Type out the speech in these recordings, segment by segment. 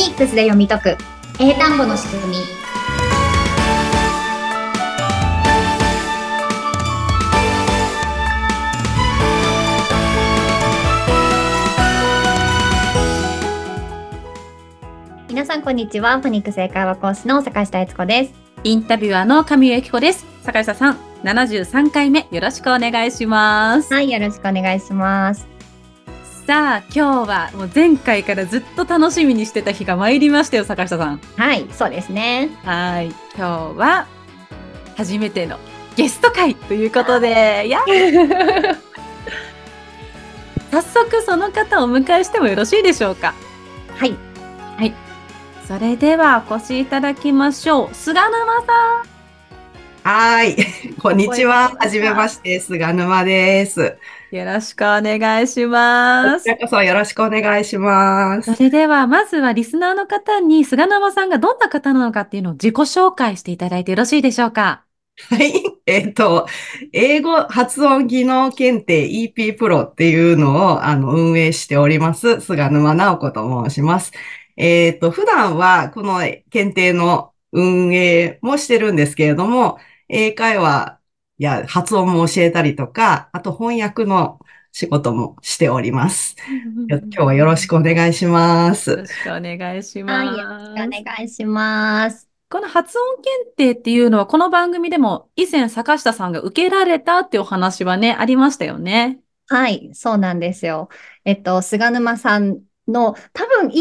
ニックスで読み解く。英単語の仕組み。皆さんこんにちは。フォニックス英会話講師の坂下悦子です。インタビュアーの上由紀子です。坂下さん、73回目よろしくお願いします。はいよろしくお願いしますさあ、今日はもう前回からずっと楽しみにしてた日が参りましたよ、坂下さん。はいそうですねはい、今日は初めてのゲスト会ということで、いや、早速その方をお迎えしてもよろしいでしょうか？はいそれではお越しいただきましょう。菅沼さはい。こんにちは。はこんにちはじめまして、菅沼です。ん、よろしくお願いしますこち。らこそよろしくお願いします。それでは、まずはリスナーの方に菅沼さんがどんな方なのかっていうのを自己紹介していただいてよろしいでしょうか？はい。えっ、と、英語発音技能検定 EP プロっていうのを、あの、運営しております、菅沼直子と申します。えっ、と、普段はこの検定の運営もしてるんですけれども、英会話や発音も教えたりとか、あと翻訳の仕事もしております。よ 今日はよろしくお願いしますよ。ろしくお願いします。はいよろしくお願いしますこの発音検定っていうのは、この番組でも以前坂下さんが受けられたっていうお話はね、ありましたよね。はい、そうなんですよ。えっと、菅沼さんの、多分 EP プ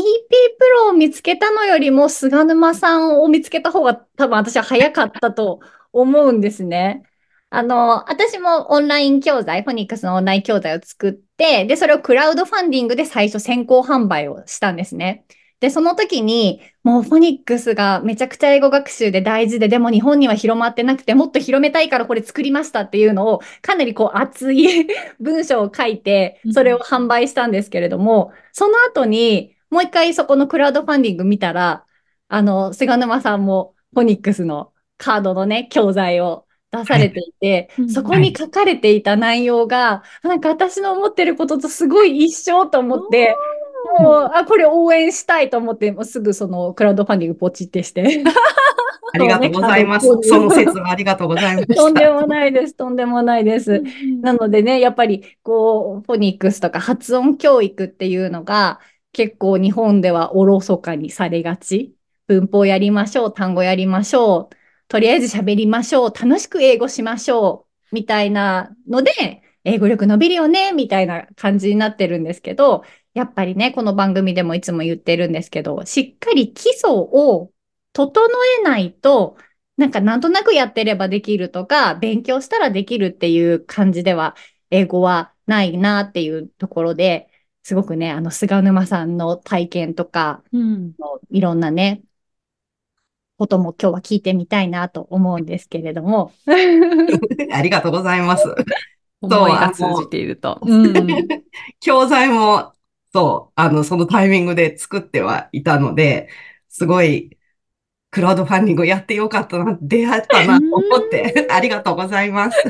ロを見つけたのよりも、菅沼さんを見つけた方が多分私は早かったと思うんですね。あの、私もオンライン教材、フォニックスのオンライン教材を作って、で、それをクラウドファンディングで最初先行販売をしたんですね。で、その時に、もうフォニックスがめちゃくちゃ英語学習で大事で、でも日本には広まってなくて、もっと広めたいからこれ作りましたっていうのを、かなりこう熱い 文章を書いて、それを販売したんですけれども、その後に、もう一回そこのクラウドファンディング見たら、あの、菅沼さんもフォニックスのカードのね、教材を出されていて、はいそこに書かれていた内容が、なんか私の思ってることとすごい一緒と思って、もう、あ、これ応援したいと思って、もうすぐそのクラウドファンディングポチってして。ありがとうございます。その説はありがとうございました。とんでもないです。とんでもないです。なのでね、やっぱり、こう、フォニックスとか発音教育っていうのが、結構日本ではおろそかにされがち。文法やりましょう、単語やりましょう、とりあえず喋りましょう、楽しく英語しましょう、みたいなので、英語力伸びるよね、みたいな感じになってるんですけど、やっぱりね、この番組でもいつも言ってるんですけど、しっかり基礎を整えないと、なんかなんとなくやってればできるとか、勉強したらできるっていう感じでは、英語はないなっていうところで、すごくね、あの、菅沼さんの体験とか、うん。いろんなね、ことも今日は聞いてみたいなと思うんですけれども。ありがとうございます。思いが通じていると。うん。教材も、そう、あの、そのタイミングで作ってはいたので、すごい、クラウドファンディングやってよかったな、出会ったなと思って、ありがとうございます。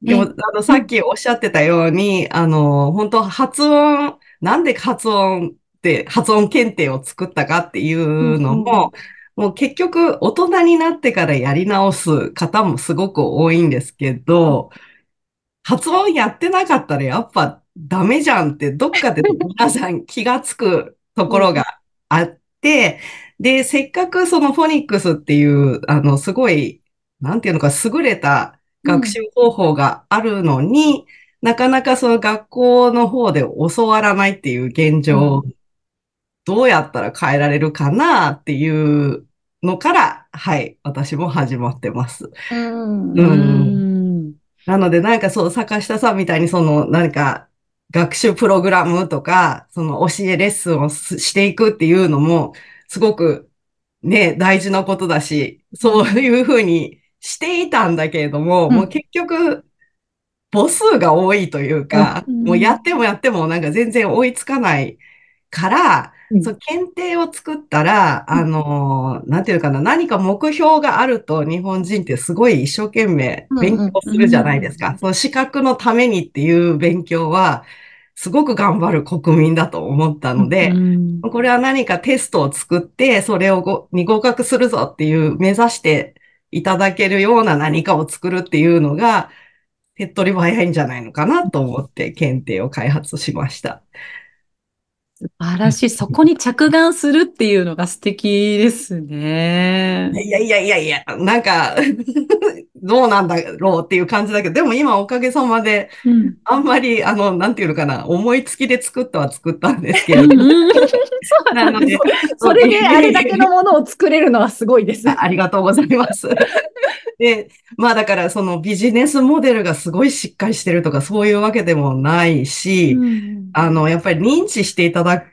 でも、ねあの、さっきおっしゃってたように、あの、本当発音、なんで発音って、発音検定を作ったかっていうのも、もう結局、大人になってからやり直す方もすごく多いんですけど、発音やってなかったらやっぱダメじゃんって、どっかで皆さん気がつくところがあって、で、せっかくそのフォニックスっていう、あの、すごい、なんていうのか、優れた学習方法があるのに、なかなかその学校の方で教わらないっていう現状、どうやったら変えられるかなっていうのから、はい、私も始まってます。うんううんん。なので、なんかそう、坂下さんみたいにその、何か、学習プログラムとか、その教えレッスンをすしていくっていうのも、すごくね、大事なことだし、そういうふうにしていたんだけれども、うんもう結局、母数が多いというか、うんもうやってもやってもなんか全然追いつかないから、うんそう、検定を作ったら、あの、なんていうかな、何か目標があると日本人ってすごい一生懸命勉強するじゃないですか。その資格のためにっていう勉強は、すごく頑張る国民だと思ったので、うんこれは何かテストを作って、それをごに合格するぞっていう目指していただけるような何かを作るっていうのが、手っ取り早いんじゃないのかなと思って検定を開発しました。素晴らしい。そこに着眼するっていうのが素敵ですね。いやいやいやいや、なんか、どうなんだろうっていう感じだけど、でも今おかげさまで、うんあんまり、あの、なんていうのかな、思いつきで作ったは作ったんですけれど、そうなんです。それであれだけのものを作れるのはすごいです。ありがとうございます。で、まあだからそのビジネスモデルがすごいしっかりしてるとかそういうわけでもないし、うんあの、やっぱり認知していただ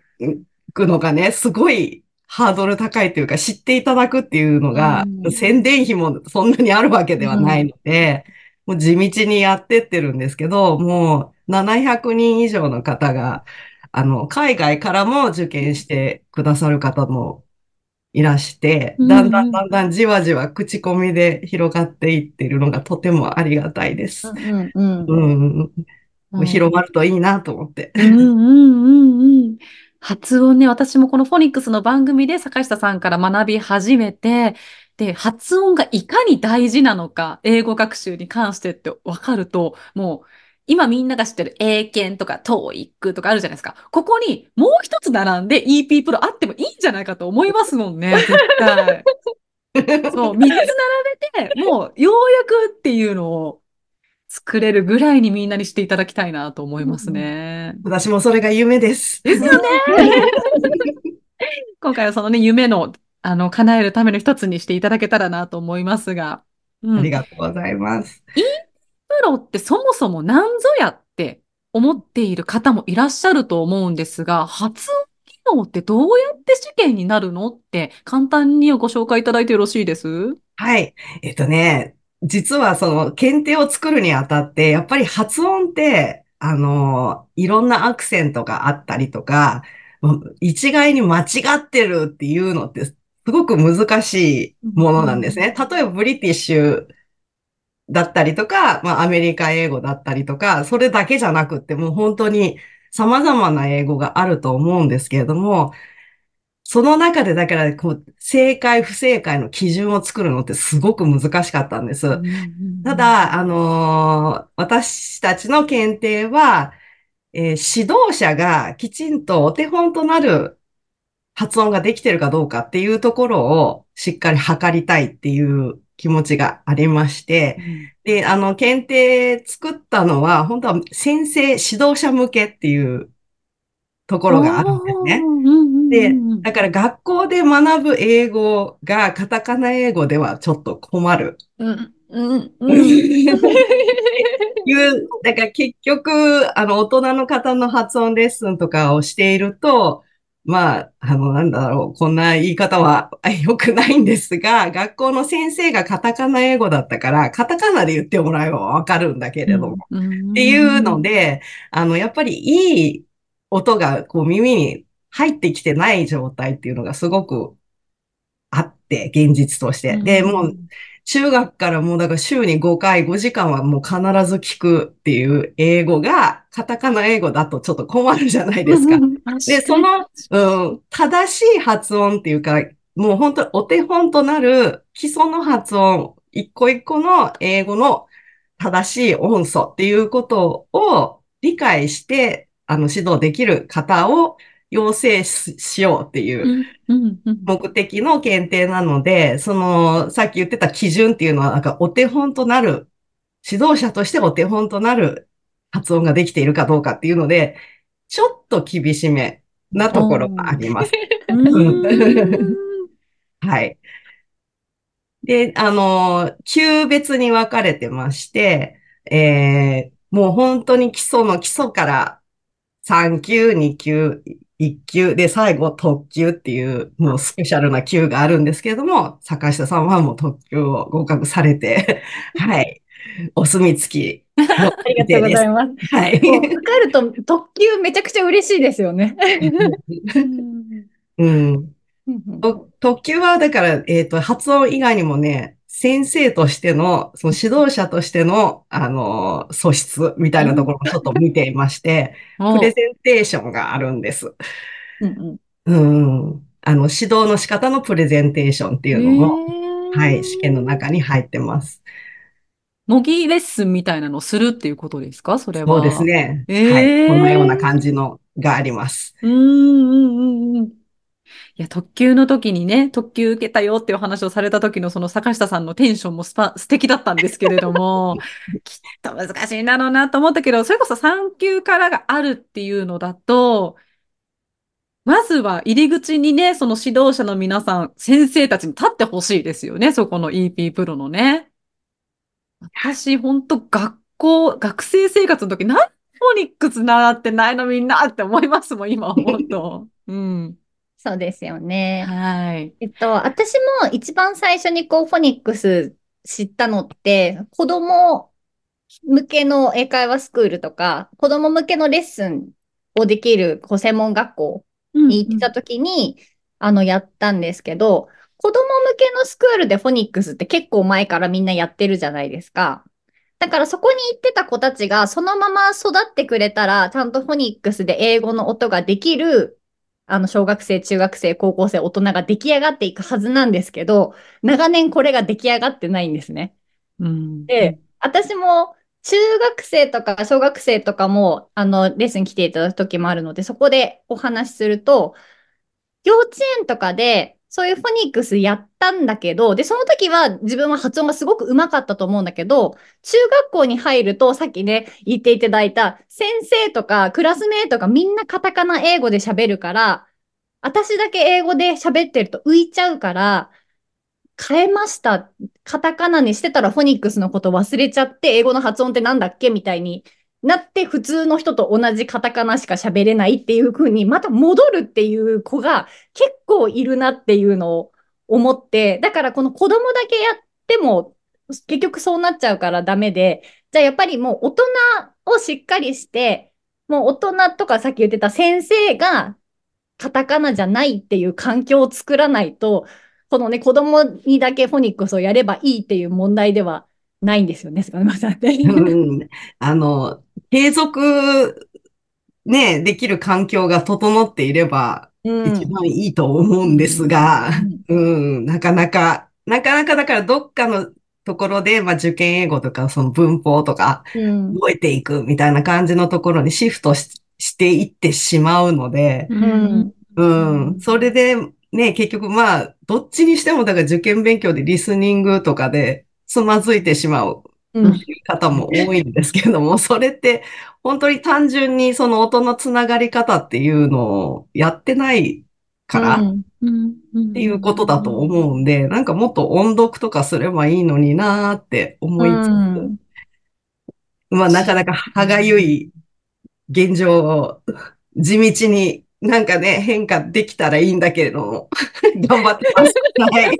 くのがね、すごいハードル高いというか、知っていただくっていうのが、うん宣伝費もそんなにあるわけではないので、もう地道にやってってるんですけど、もう700人以上の方が、あの、海外からも受験してくださる方もいらして、うんだんだんだんだんじわじわ口コミで広がっていっているのがとてもありがたいです。うんうんうん、もう広まるといいなと思って。うんうんうんうん。発音ね、私もこのフォニックスの番組で坂下さんから学び始めて、で、発音がいかに大事なのか、英語学習に関してって分かると、もう、今みんなが知ってる英検とか TOEIC とかあるじゃないですか。ここにもう一つ並んで EP プロあってもいいんじゃないかと思いますもんね、絶対。そう、三つ並べて、もうようやくっていうのを作れるぐらいにみんなにしていただきたいなと思いますね。私もそれが夢です。ですよね。今回はそのね、夢の、あの、叶えるための一つにしていただけたらなと思いますが。うん。ありプがとうございます。ロってそもそも何ぞやって思っている方もいらっしゃると思うんですが、発音機能ってどうやって試験になるのって簡単にご紹介いただいてよろしいです？はい。えっとね、実はその検定を作るにあたって、やっぱり発音って、あの、いろんなアクセントがあったりとか、一概に間違ってるっていうのってすごく難しいものなんですね。例えばブリティッシュだったりとか、まあアメリカ英語だったりとか、それだけじゃなくってもう本当に様々な英語があると思うんですけれども、その中でだからこう正解不正解の基準を作るのってすごく難しかったんです。た、だ、あのー私たちの検定は、えー指導者がきちんとお手本となる発音ができてるかどうかっていうところをしっかり測りたいっていう気持ちがありまして、で、あの、検定作ったのは、本当は先生、指導者向けっていうところがあるんですね。でだから学校で学ぶ英語がカタカナ英語ではちょっと困る。うん、うん、うん。いう、だから結局、あの、大人の方の発音レッスンとかをしていると、まあ、あの、なんだろう、こんな言い方はあ良くないんですが、学校の先生がカタカナ英語だったから、カタカナで言ってもらえばわかるんだけれども、っていうので、あの、やっぱりいい音がこう耳に入ってきてない状態っていうのがすごくあって、現実として。で、もう、中学からもうだから週に5回、5時間はもう必ず聞くっていう英語が、カタカナ英語だとちょっと困るじゃないですか。で、その、うん、正しい発音っていうか、もう本当お手本となる基礎の発音、一個一個の英語の正しい音素っていうことを理解して、あの、指導できる方を養成しようっていう目的の検定なので、その、さっき言ってた基準っていうのは、なんかお手本となる、指導者としてお手本となる発音ができているかどうかっていうので、ちょっと厳しめなところがあります。はい。で、あの、級別に分かれてまして、えー、もう本当に基礎の基礎から3級、2級、1級で最後特級っていうもうスペシャルな級があるんですけれども、坂下さんはもう特級を合格されて、はい。お墨付き。ありがとうございます。はい。もう受かると特急めちゃくちゃ嬉しいですよね。うん。特急は、だから、えっ、と、発音以外にもね、先生としての、その指導者としての、あの、素質みたいなところをちょっと見ていまして、プレゼンテーションがあるんです。うんうんうん。あの、指導の仕方のプレゼンテーションっていうのも、はい、試験の中に入ってます。模擬レッスンみたいなのをするっていうことですか？それは。そうです。ね。えーはい。こんなような感じのがあります。うんうんうんうん。いや、特急の時にね、特急受けたよっていうお話をされた時のその坂下さんのテンションもスパ、素敵だったんですけれども、きっと難しいんだろうなと思ったけど、それこそ3級からがあるっていうのだと、まずは入り口にね、その指導者の皆さん、先生たちに立ってほしいですよね、そこの EP プロのね。私、ほんと学校、学生生活の時、なんでフォニックス習ってないのみんなって思いますもん、今思うと。うん。そうですよね。はい。えっと、私も一番最初にこう、フォニックス知ったのって、子供向けの英会話スクールとか、子供向けのレッスンをできるこう専門学校に行ってた時に、あの、やったんですけど、子供向けのスクールでフォニックスって結構前からみんなやってるじゃないですか。だからそこに行ってた子たちがそのまま育ってくれたら、ちゃんとフォニックスで英語の音ができる、あの、小学生、中学生、高校生、大人が出来上がっていくはずなんですけど、長年これが出来上がってないんですね。うん。で、私も中学生とか小学生とかも、あの、レッスン来ていただく時もあるので、そこでお話しすると、幼稚園とかで、そういうフォニックスやったんだけど、で、その時は自分は発音がすごく上手かったと思うんだけど、中学校に入ると、さっきね、言っていただいた、先生とかクラスメイトがみんなカタカナ英語で喋るから、私だけ英語で喋ってると浮いちゃうから、変えました。カタカナにしてたらフォニックスのこと忘れちゃって、英語の発音ってなんだっけみたいになって、普通の人と同じカタカナしか喋れないっていう風に、また戻るっていう子が結構いるなっていうのを思って、だからこの子供だけやっても、結局そうなっちゃうからダメで、じゃあやっぱりもう大人をしっかりして、もう大人とかさっき言ってた先生がカタカナじゃないっていう環境を作らないと、このね、子供にだけフォニックスをやればいいっていう問題ではないんですよね、菅沼さんって。うんあの、継続、ね、できる環境が整っていればうん。一番いいと思うんですが、うん、なかなか、なかなかだからどっかのところで、まあ受験英語とかその文法とかうん。覚えていくみたいな感じのところにシフトししていってしまうので、ん。うん、それでね、結局まあ、どっちにしてもだから受験勉強でリスニングとかでつまずいてしまううん方も多いんですけども、それって本当に単純にその音のつながり方っていうのをやってないからっ。ていうことだと思うんで、なんかもっと音読とかすればいいのになーって思いつつ、うんまあなかなか歯がゆい現状を地道になんかね、変化できたらいいんだけれども、頑張ってます。はい。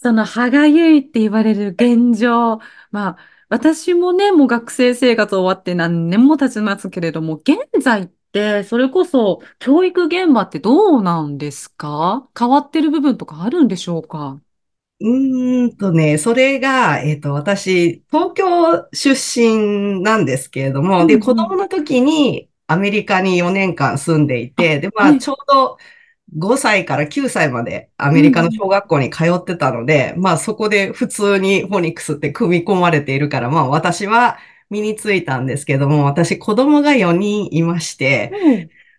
その歯がゆいって言われる現状。まあ、私もね、もう学生生活終わって何年も経ちますけれども、現在って、それこそ教育現場ってどうなんですか？変わってる部分とかあるんでしょうか？うーんとね、それが、えっと、私、東京出身なんですけれども、で、うんうん。子供の時にアメリカに4年間住んでいて、で、まあ、はい。ちょうど5歳から9歳までアメリカの小学校に通ってたので、まあ、そこで普通にフォニックスって組み込まれているから、まあ、私は身についたんですけども、私、子供が4人いまして、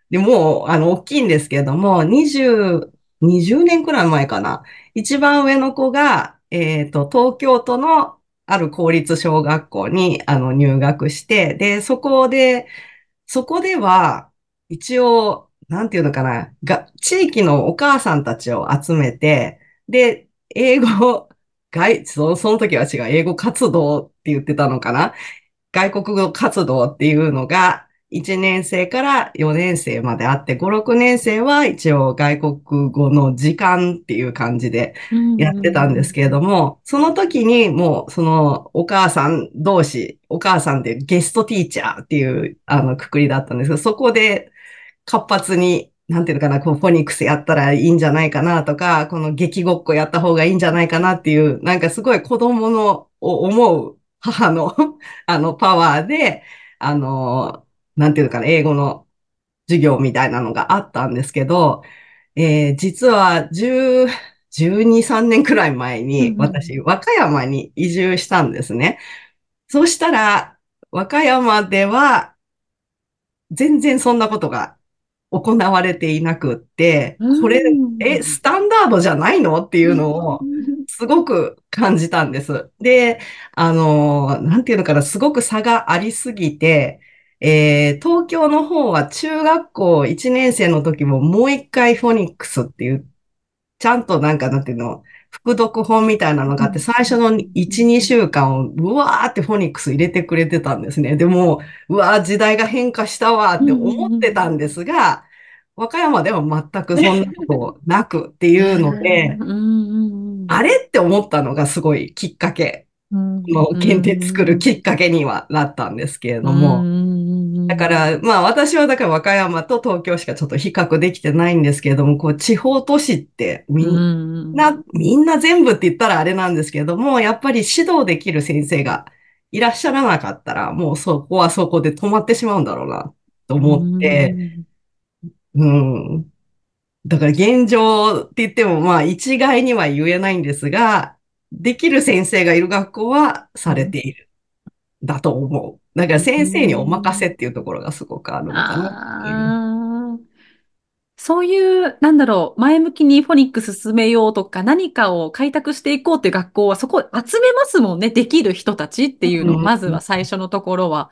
で、もう、あの、大きいんですけども、20、20年くらい前かな。一番上の子が、えっと、東京都のある公立小学校に、あの、入学して、で、そこで、そこでは、一応、なんていうのかな、が、地域のお母さんたちを集めて、で、英語、外、そその時は違う、英語活動って言ってたのかな？外国語活動っていうのが、1年生から4年生まであって、5、6年生は一応外国語の時間っていう感じでやってたんですけれども、その時にもうそのお母さん同士、お母さんでゲストティーチャーっていうあのくくりだったんですけど、そこで活発になんていうのかな、こう、フォニックスやったらいいんじゃないかなとか、この劇ごっこやった方がいいんじゃないかなっていう、なんかすごい子供のを思う母の あの、パワーで、あの、なんていうのかな、英語の授業みたいなのがあったんですけど、えー、実は10、12、3年くらい前に、私、和歌山に移住したんですね。そうしたら、和歌山では、全然そんなことが行われていなくって、これ、え、スタンダードじゃないのっていうのを、すごく感じたんです。で、あの、なんていうのかな、すごく差がありすぎて、えー、東京の方は中学校1年生の時ももう一回フォニックスっていう、ちゃんとなんかなんていうの、副読本みたいなのがあって、最初の1、2週間をうわーってフォニックス入れてくれてたんですね。でも、うわー時代が変化したわって思ってたんですが、和歌山では全くそんなことなくっていうので、あれって思ったのがすごいきっかけ。の検定作るきっかけにはなったんですけれども、だから、まあ私はだから和歌山と東京しかちょっと比較できてないんですけれども、こう地方都市ってみんな、みんな全部って言ったらあれなんですけれども、やっぱり指導できる先生がいらっしゃらなかったら、もうそこはそこで止まってしまうんだろうなと思って、うん。だから現状って言ってもまあ一概には言えないんですが、できる先生がいる学校はされている。だと思う。だから先生にお任せっていうところがすごくあるのかなそういう、なんだろう、前向きにフォニック進めようとか、何かを開拓していこうっていう学校は、そこ集めますもんね。できる人たちっていうのを、まずは最初のところは。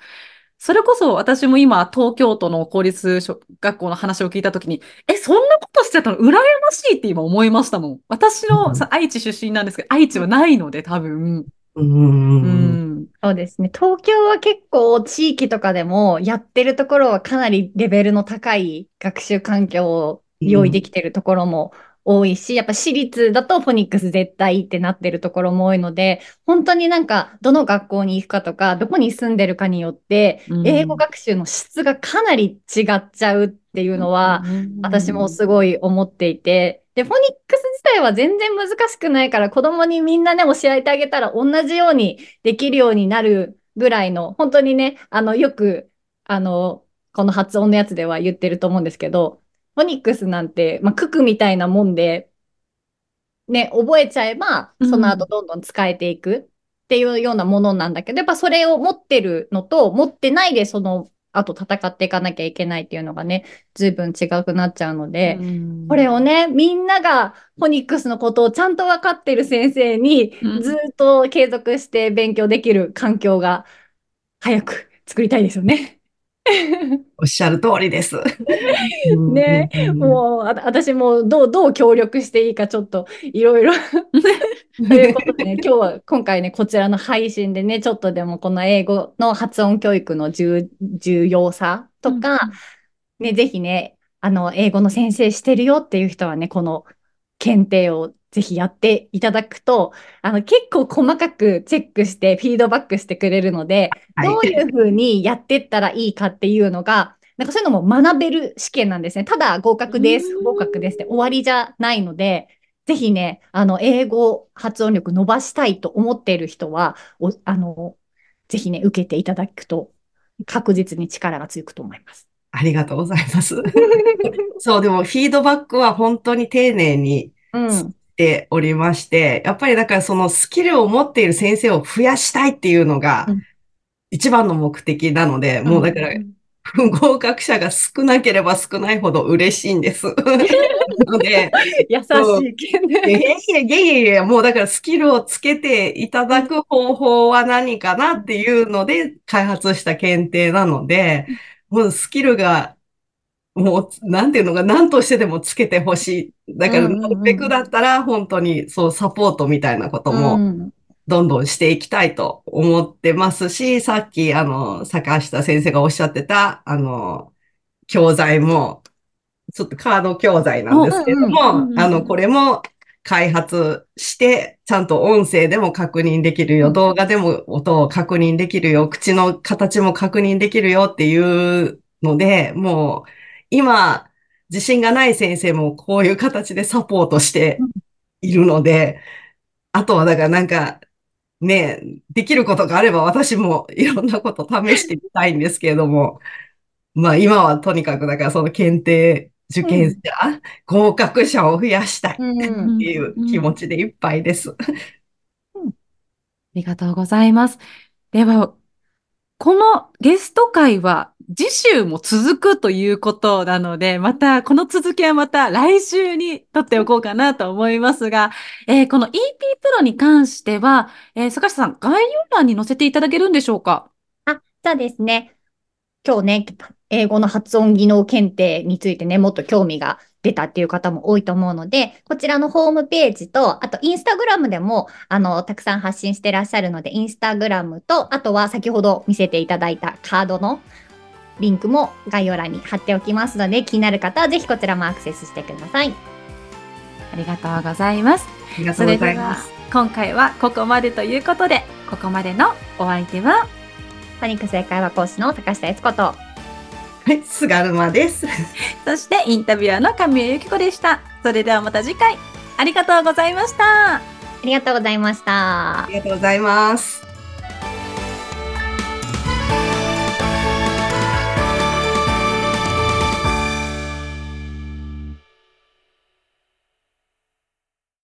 それこそ私も今、東京都の公立学校の話を聞いたときに、え、そんなことしてたの？羨ましいって今思いましたもん。私の、愛知出身なんですけど、愛知はないので多分。うん。そうですね。東京は結構地域とかでもやってるところはかなりレベルの高い学習環境を用意できてるところも多いし、やっぱ私立だとフォニックス絶対ってなってるところも多いので、本当になんかどの学校に行くかとか、どこに住んでるかによって、英語学習の質がかなり違っちゃうっていうのは、私もすごい思っていて、で、フォニックス自体は全然難しくないから、子供にみんなね、教えてあげたら同じようにできるようになるぐらいの、本当にね、あの、よく、あの、この発音のやつでは言ってると思うんですけど、フォニックスなんて、まあ、ククみたいなもんで、ね、覚えちゃえば、その後どんどん使えていくっていうようなものなんだけど、やっぱそれを持ってるのと、持ってないでそのあと戦っていかなきゃいけないっていうのがね、随分違くなっちゃうので、これをね、みんながフォニックスのことをちゃんと分かってる先生に、ずっと継続して勉強できる環境が早く作りたいですよね。おっしゃる通りです。ね、もう、私もどう、どう協力していいかちょっといろいろ ということでね、今日は、今回ね、こちらの配信でね、ちょっとでもこの英語の発音教育の重要さとか、うん、ね、ぜひね、あの、英語の先生してるよっていう人はね、この検定をぜひやっていただくと、あの、結構細かくチェックしてフィードバックしてくれるので、どういうふうにやっていったらいいかっていうのが、なんかそういうのも学べる試験なんですね。ただ合格です、不合格ですって終わりじゃないので、ぜひね、あの、英語発音力伸ばしたいと思っている人は、おあの、ぜひね、受けていただくと確実に力がつくと思います。ありがとうございます。そう、でもフィードバックは本当に丁寧にておりまして、やっぱりだからそのスキルを持っている先生を増やしたいっていうのが一番の目的なので、うん、もうだから不合格者が少なければ少ないほど嬉しいんです。ので、優しい件で。いやいやいやいや、もうだからスキルをつけていただく方法は何かなっていうので開発した検定なので、もうスキルがもう、なんていうのが何としてでもつけてほしい。だから、なるべくだったら、本当に、そう、サポートみたいなことも、どんどんしていきたいと思ってますし、さっき、あの、坂下先生がおっしゃってた、あの、教材も、ちょっとカード教材なんですけども、あの、これも開発して、ちゃんと音声でも確認できるよ、動画でも音を確認できるよ、口の形も確認できるよっていうので、もう、今、自信がない先生もこういう形でサポートしているので、あとはだからなんか、ね、できることがあれば私もいろんなこと試してみたいんですけれども、まあ今はとにかくだからその検定受験者、合格者を増やしたいってうんいう気持ちでいっぱいです。ありがとうございます。では、このゲスト会は次週も続くということなので、また、この続きはまた来週に撮っておこうかなと思いますが、えーこの EP プロに関しては、えー坂下さん、概要欄に載せていただけるんでしょうか？あ、そうですね。今日ね、英語の発音技能検定についてね、もっと興味が出たっていう方も多いと思うので、こちらのホームページと、あとインスタグラムでも、あの、たくさん発信してらっしゃるので、インスタグラムと、あとは先ほど見せていただいたカードのリンクも概要欄に貼っておきますので、気になる方はぜひこちらもアクセスしてください。ありがとうございます。ありがとうれではざいます。、今回はここまでということで、ここまでのお相手は、パニック正解は講師の高下悦子と、はい、菅沼です。そしてインタビュアーの神谷由紀子でした。それではまた次回、ありがとうございました。ありがとうございましたあ。りがとうございます。